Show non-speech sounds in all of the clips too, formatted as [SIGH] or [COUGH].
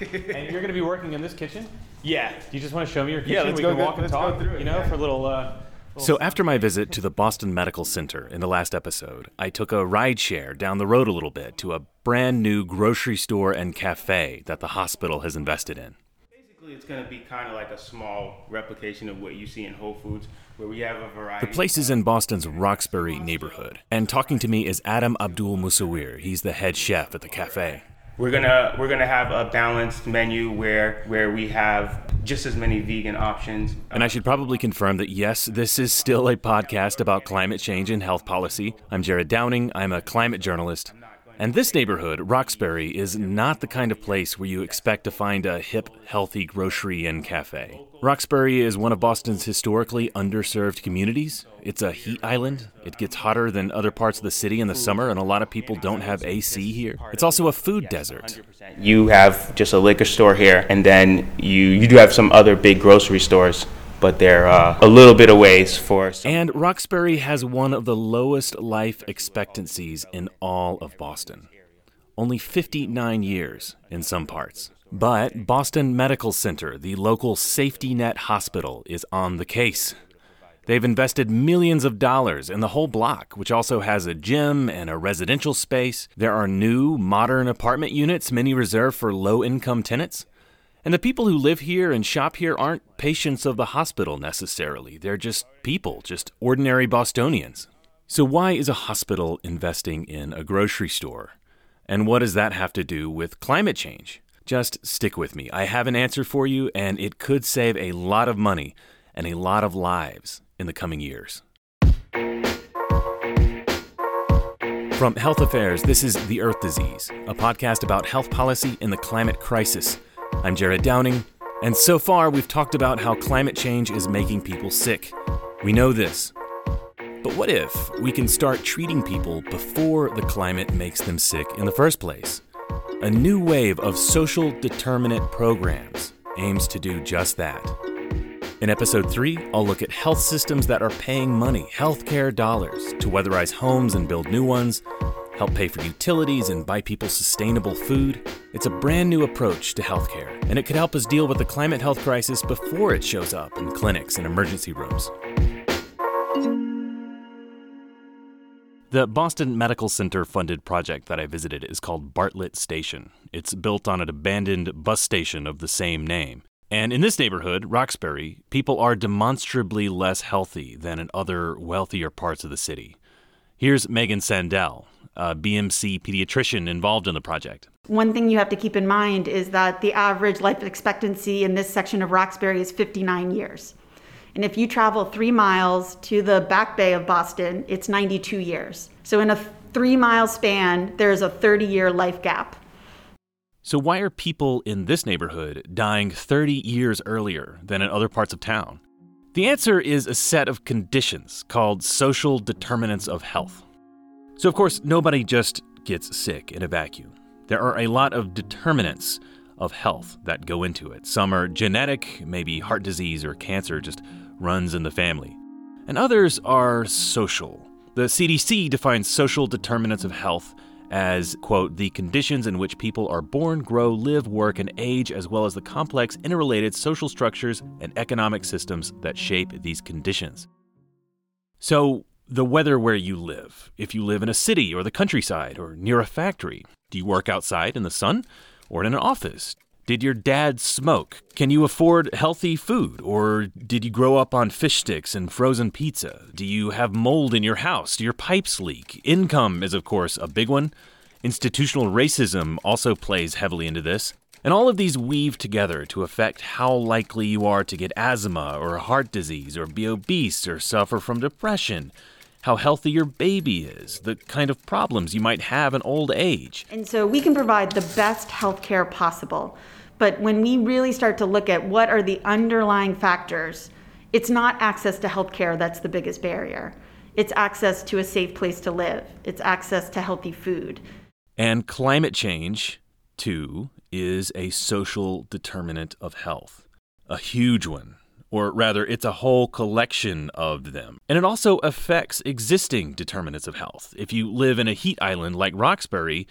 and you're going to be working in this kitchen? Yeah. Do you just want to show me your kitchen? Yeah, let's we go can go- walk and let's go talk, through it, you know, yeah. for a little. Uh, So, after my visit to the Boston Medical Center in the last episode, I took a ride share down the road a little bit to a brand new grocery store and cafe that the hospital has invested in. Basically, it's going to be kind of like a small replication of what you see in Whole Foods, where we have a variety. The place is in Boston's Roxbury neighborhood, and talking to me is Adam Abdul Musawir. He's the head chef at the cafe. We're gonna we're gonna have a balanced menu where where we have just as many vegan options. And I should probably confirm that yes, this is still a podcast about climate change and health policy. I'm Jared Downing, I'm a climate journalist. And this neighborhood, Roxbury, is not the kind of place where you expect to find a hip, healthy grocery and cafe. Roxbury is one of Boston's historically underserved communities. It's a heat island. It gets hotter than other parts of the city in the summer, and a lot of people don't have AC here. It's also a food desert. You have just a liquor store here, and then you you do have some other big grocery stores, but they're uh, a little bit of for. Some, And Roxbury has one of the lowest life expectancies in all of Boston. Only 59 years in some parts. But Boston Medical Center, the local safety net hospital, is on the case. They've invested millions of dollars in the whole block, which also has a gym and a residential space. There are new, modern apartment units, many reserved for low income tenants. And the people who live here and shop here aren't patients of the hospital necessarily. They're just people, just ordinary Bostonians. So, why is a hospital investing in a grocery store? And what does that have to do with climate change? Just stick with me. I have an answer for you, and it could save a lot of money and a lot of lives in the coming years. From Health Affairs, this is The Earth Disease, a podcast about health policy in the climate crisis. I'm Jared Downing, and so far we've talked about how climate change is making people sick. We know this. But what if we can start treating people before the climate makes them sick in the first place? A new wave of social determinant programs aims to do just that. In episode 3, I'll look at health systems that are paying money, healthcare dollars, to weatherize homes and build new ones, help pay for utilities and buy people sustainable food. It's a brand new approach to healthcare, and it could help us deal with the climate health crisis before it shows up in clinics and emergency rooms. The Boston Medical Center funded project that I visited is called Bartlett Station. It's built on an abandoned bus station of the same name. And in this neighborhood, Roxbury, people are demonstrably less healthy than in other wealthier parts of the city. Here's Megan Sandel, Uh, a BMC pediatrician involved in the project. One thing you have to keep in mind is that the average life expectancy in this section of Roxbury is 59 years. And if you travel three miles to the back bay of Boston, it's 92 years. So in a three mile span, there's a 30 year life gap. So, why are people in this neighborhood dying 30 years earlier than in other parts of town? The answer is a set of conditions called social determinants of health. So, of course, nobody just gets sick in a vacuum. There are a lot of determinants of health that go into it. Some are genetic, maybe heart disease or cancer just runs in the family. And others are social. The CDC defines social determinants of health as, quote, the conditions in which people are born, grow, live, work, and age, as well as the complex interrelated social structures and economic systems that shape these conditions. So, the weather where you live, if you live in a city or the countryside or near a factory, do you work outside in the sun or in an office? Did your dad smoke? Can you afford healthy food? Or did you grow up on fish sticks and frozen pizza? Do you have mold in your house? Do your pipes leak? Income is, of course, a big one. Institutional racism also plays heavily into this. And all of these weave together to affect how likely you are to get asthma or heart disease or be obese or suffer from depression, how healthy your baby is, the kind of problems you might have in old age. And so we can provide the best health care possible. But when we really start to look at what are the underlying factors, it's not access to health care that's the biggest barrier. It's access to a safe place to live, it's access to healthy food. And climate change, too, is a social determinant of health, a huge one. Or rather, it's a whole collection of them. And it also affects existing determinants of health. If you live in a heat island like Roxbury,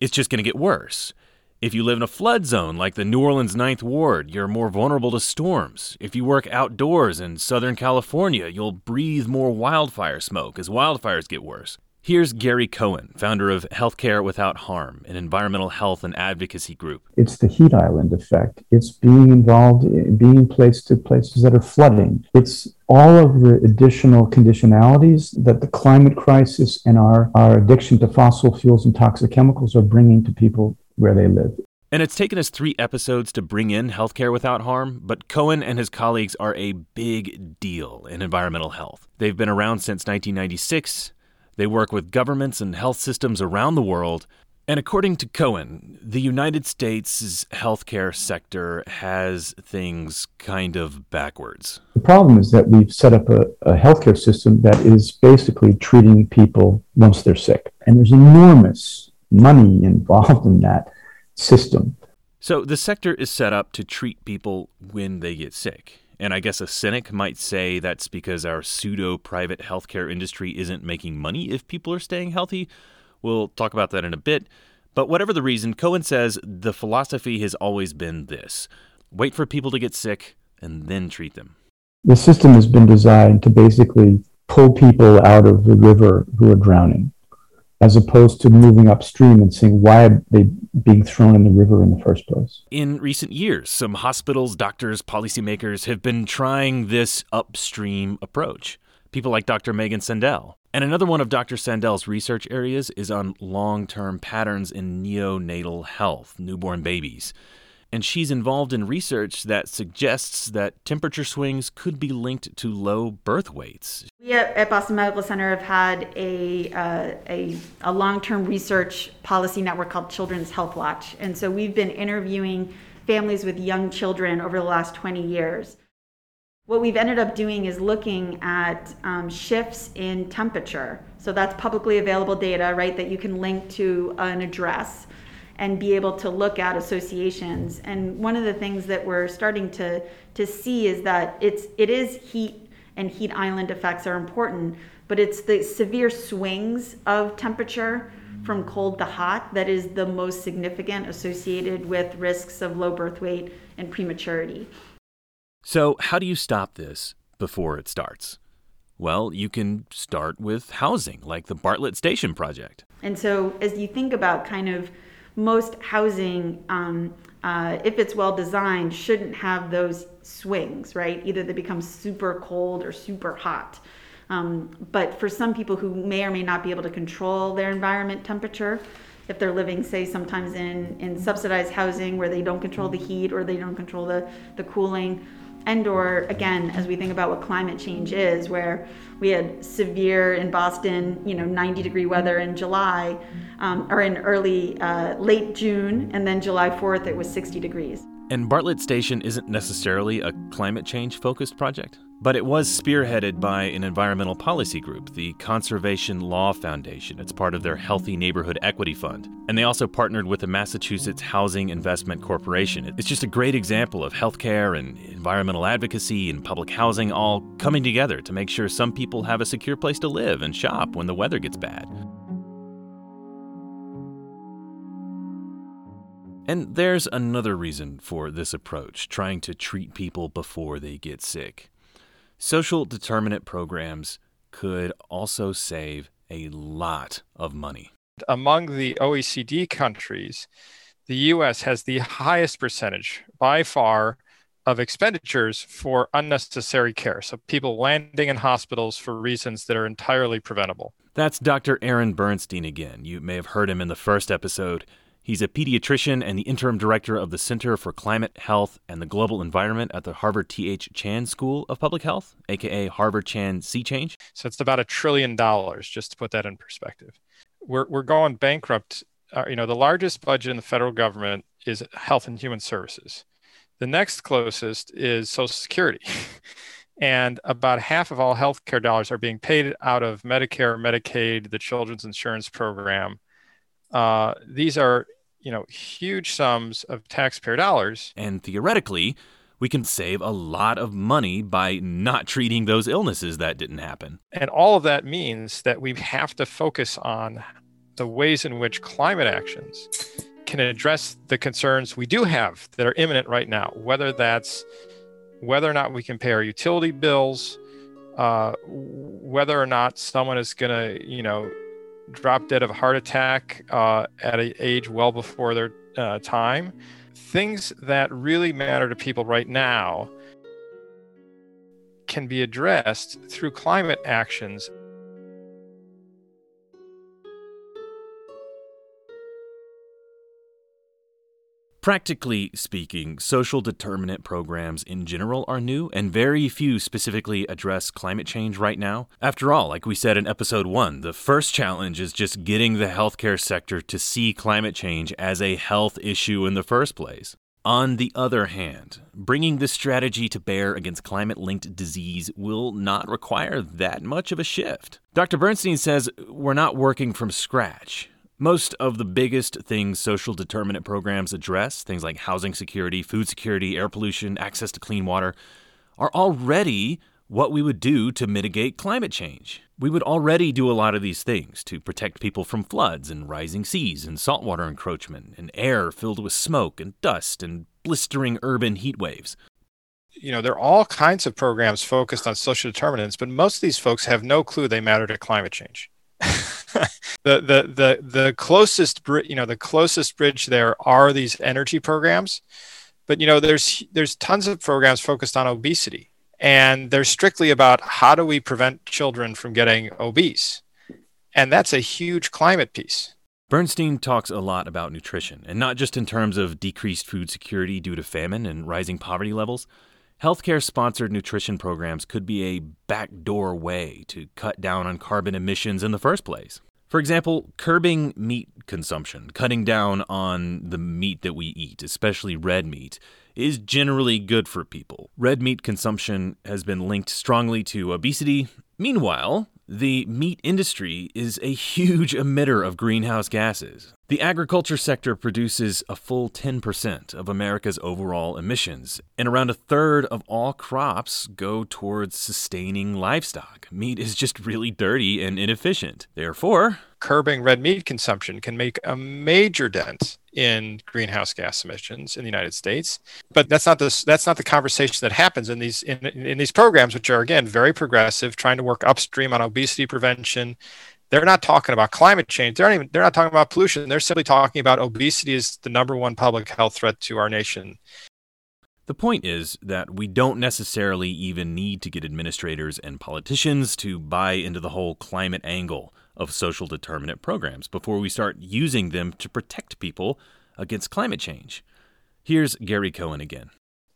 it's just going to get worse. If you live in a flood zone like the New Orleans Ninth Ward, you're more vulnerable to storms. If you work outdoors in Southern California, you'll breathe more wildfire smoke as wildfires get worse. Here's Gary Cohen, founder of Healthcare Without Harm, an environmental health and advocacy group. It's the heat island effect. It's being involved, in, being placed to places that are flooding. It's all of the additional conditionalities that the climate crisis and our, our addiction to fossil fuels and toxic chemicals are bringing to people where they live. And it's taken us three episodes to bring in healthcare without harm, but Cohen and his colleagues are a big deal in environmental health. They've been around since 1996. They work with governments and health systems around the world. And according to Cohen, the United States' healthcare sector has things kind of backwards. The problem is that we've set up a, a healthcare system that is basically treating people once they're sick. And there's enormous money involved in that system. So the sector is set up to treat people when they get sick. And I guess a cynic might say that's because our pseudo private healthcare industry isn't making money if people are staying healthy. We'll talk about that in a bit. But whatever the reason, Cohen says the philosophy has always been this wait for people to get sick and then treat them. The system has been designed to basically pull people out of the river who are drowning as opposed to moving upstream and seeing why are they being thrown in the river in the first place. In recent years, some hospitals, doctors, policymakers have been trying this upstream approach. People like Dr. Megan Sandel. And another one of Dr. Sandel's research areas is on long term patterns in neonatal health, newborn babies and she's involved in research that suggests that temperature swings could be linked to low birth weights. We at, Boston Medical Center have had a, uh, a, a long term research policy network called Children's Health Watch. And so we've been interviewing families with young children over the last 20 years. What we've ended up doing is looking at um, shifts in temperature. So that's publicly available data, right, that you can link to an address and be able to look at associations. And one of the things that we're starting to, to see is that it's, it is heat and heat island effects are important, but it's the severe swings of temperature from cold to hot that is the most significant associated with risks of low birth weight and prematurity. So, how do you stop this before it starts? Well, you can start with housing, like the Bartlett Station project. And so, as you think about kind of most housing, um, uh, if it's well designed, shouldn't have those swings, right? Either they become super cold or super hot. Um, but for some people who may or may not be able to control their environment temperature, if they're living, say, sometimes in, in subsidized housing where they don't control the heat or they don't control the, the cooling, and or again as we think about what climate change is where we had severe in boston you know 90 degree weather in july um, or in early uh, late june and then july 4th it was 60 degrees and bartlett station isn't necessarily a climate change focused project but it was spearheaded by an environmental policy group, the Conservation Law Foundation. It's part of their Healthy Neighborhood Equity Fund. And they also partnered with the Massachusetts Housing Investment Corporation. It's just a great example of healthcare and environmental advocacy and public housing all coming together to make sure some people have a secure place to live and shop when the weather gets bad. And there's another reason for this approach, trying to treat people before they get sick. Social determinant programs could also save a lot of money. Among the OECD countries, the US has the highest percentage by far of expenditures for unnecessary care. So, people landing in hospitals for reasons that are entirely preventable. That's Dr. Aaron Bernstein again. You may have heard him in the first episode. He's a pediatrician and the interim director of the Center for Climate, Health, and the Global Environment at the Harvard T.H. Chan School of Public Health, aka Harvard Chan C-CHANGE. So it's about a trillion dollars, just to put that in perspective. We're, we're going bankrupt. Uh, you know, the largest budget in the federal government is Health and Human Services. The next closest is Social Security. [LAUGHS] and about half of all healthcare dollars are being paid out of Medicare, Medicaid, the Children's Insurance Program uh, these are, you know, huge sums of taxpayer dollars. And theoretically, we can save a lot of money by not treating those illnesses that didn't happen. And all of that means that we have to focus on the ways in which climate actions can address the concerns we do have that are imminent right now, whether that's whether or not we can pay our utility bills, uh, whether or not someone is going to, you know, drop dead of heart attack uh, at an age well before their uh, time. Things that really matter to people right now can be addressed through climate actions Practically speaking, social determinant programs in general are new, and very few specifically address climate change right now. After all, like we said in episode one, the first challenge is just getting the healthcare sector to see climate change as a health issue in the first place. On the other hand, bringing this strategy to bear against climate linked disease will not require that much of a shift. Dr. Bernstein says we're not working from scratch. Most of the biggest things social determinant programs address, things like housing security, food security, air pollution, access to clean water, are already what we would do to mitigate climate change. We would already do a lot of these things to protect people from floods and rising seas and saltwater encroachment and air filled with smoke and dust and blistering urban heat waves. You know, there are all kinds of programs focused on social determinants, but most of these folks have no clue they matter to climate change. [LAUGHS] [LAUGHS] the the the the closest you know the closest bridge there are these energy programs but you know there's there's tons of programs focused on obesity and they're strictly about how do we prevent children from getting obese and that's a huge climate piece Bernstein talks a lot about nutrition, and not just in terms of decreased food security due to famine and rising poverty levels. Healthcare sponsored nutrition programs could be a backdoor way to cut down on carbon emissions in the first place. For example, curbing meat consumption, cutting down on the meat that we eat, especially red meat, is generally good for people. Red meat consumption has been linked strongly to obesity. Meanwhile, the meat industry is a huge emitter of greenhouse gases. The agriculture sector produces a full 10% of America's overall emissions, and around a third of all crops go towards sustaining livestock. Meat is just really dirty and inefficient. Therefore, curbing red meat consumption can make a major dent in greenhouse gas emissions in the United States. But that's not the that's not the conversation that happens in these in, in these programs, which are again very progressive, trying to work upstream on obesity prevention. They're not talking about climate change. They're not even they're not talking about pollution. They're simply talking about obesity is the number one public health threat to our nation. The point is that we don't necessarily even need to get administrators and politicians to buy into the whole climate angle of social determinant programs before we start using them to protect people against climate change. Here's Gary Cohen again.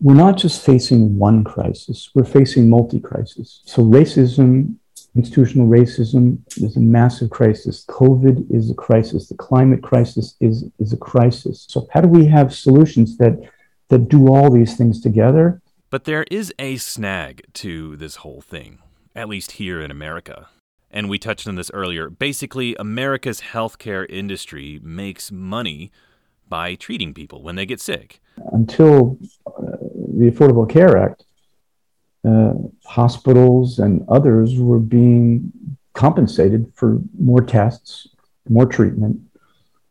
We're not just facing one crisis, we're facing multi crises. So, racism, institutional racism is a massive crisis. COVID is a crisis. The climate crisis is, is a crisis. So, how do we have solutions that, that do all these things together? But there is a snag to this whole thing, at least here in America and we touched on this earlier. Basically, America's healthcare industry makes money by treating people when they get sick. Until uh, the Affordable Care Act, uh, hospitals and others were being compensated for more tests, more treatment,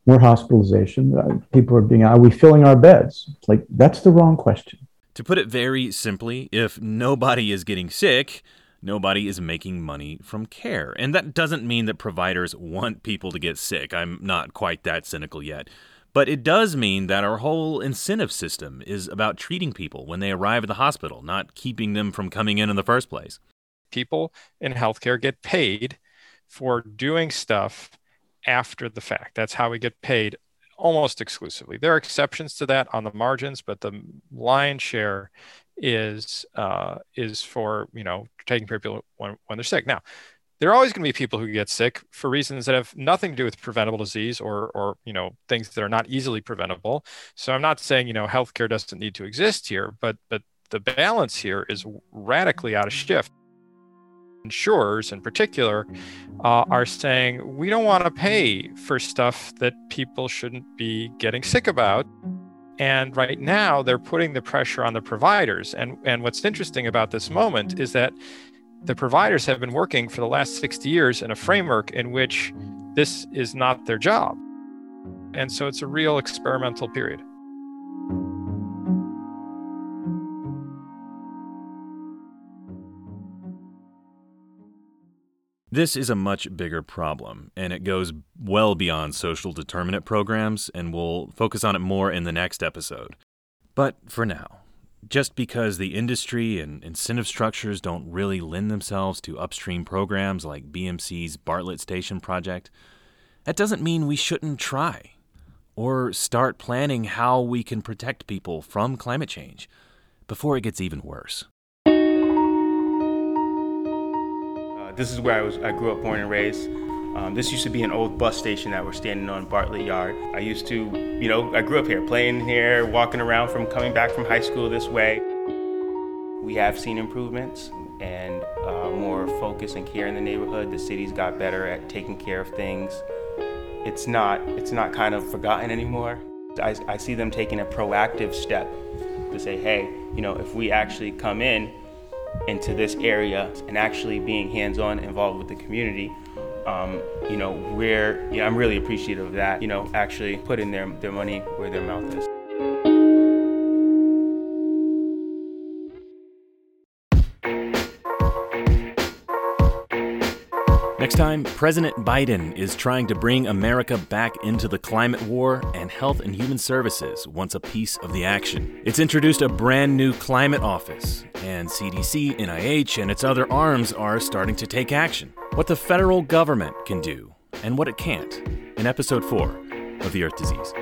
more hospitalization. Uh, people are being, are we filling our beds? Like, that's the wrong question. To put it very simply, if nobody is getting sick, nobody is making money from care. And that doesn't mean that providers want people to get sick. I'm not quite that cynical yet. But it does mean that our whole incentive system is about treating people when they arrive at the hospital, not keeping them from coming in in the first place. People in healthcare get paid for doing stuff after the fact. That's how we get paid almost exclusively. There are exceptions to that on the margins, but the lion's share is uh, is for you know taking care of people when, when they're sick. Now, there are always going to be people who get sick for reasons that have nothing to do with preventable disease or or you know things that are not easily preventable. So I'm not saying you know healthcare doesn't need to exist here, but but the balance here is radically out of shift. Insurers, in particular, uh, are saying we don't want to pay for stuff that people shouldn't be getting sick about and right now, they're putting the pressure on the providers. And, and what's interesting about this moment is that the providers have been working for the last 60 years in a framework in which this is not their job. And so it's a real experimental period. This is a much bigger problem, and it goes well beyond social determinant programs, and we'll focus on it more in the next episode. But for now, just because the industry and incentive structures don't really lend themselves to upstream programs like BMC's Bartlett Station project, that doesn't mean we shouldn't try or start planning how we can protect people from climate change before it gets even worse. This is where I was. I grew up, born and raised. Um, this used to be an old bus station that we're standing on Bartlett Yard. I used to, you know, I grew up here, playing here, walking around from coming back from high school this way. We have seen improvements and uh, more focus and care in the neighborhood. The city's got better at taking care of things. It's not, it's not kind of forgotten anymore. I, I see them taking a proactive step to say, hey, you know, if we actually come in into this area and actually being hands-on involved with the community um, you know we're yeah, i'm really appreciative of that you know actually putting their, their money where their mouth is Next time, President Biden is trying to bring America back into the climate war, and Health and Human Services wants a piece of the action. It's introduced a brand new climate office, and CDC, NIH, and its other arms are starting to take action. What the federal government can do, and what it can't, in episode 4 of The Earth Disease.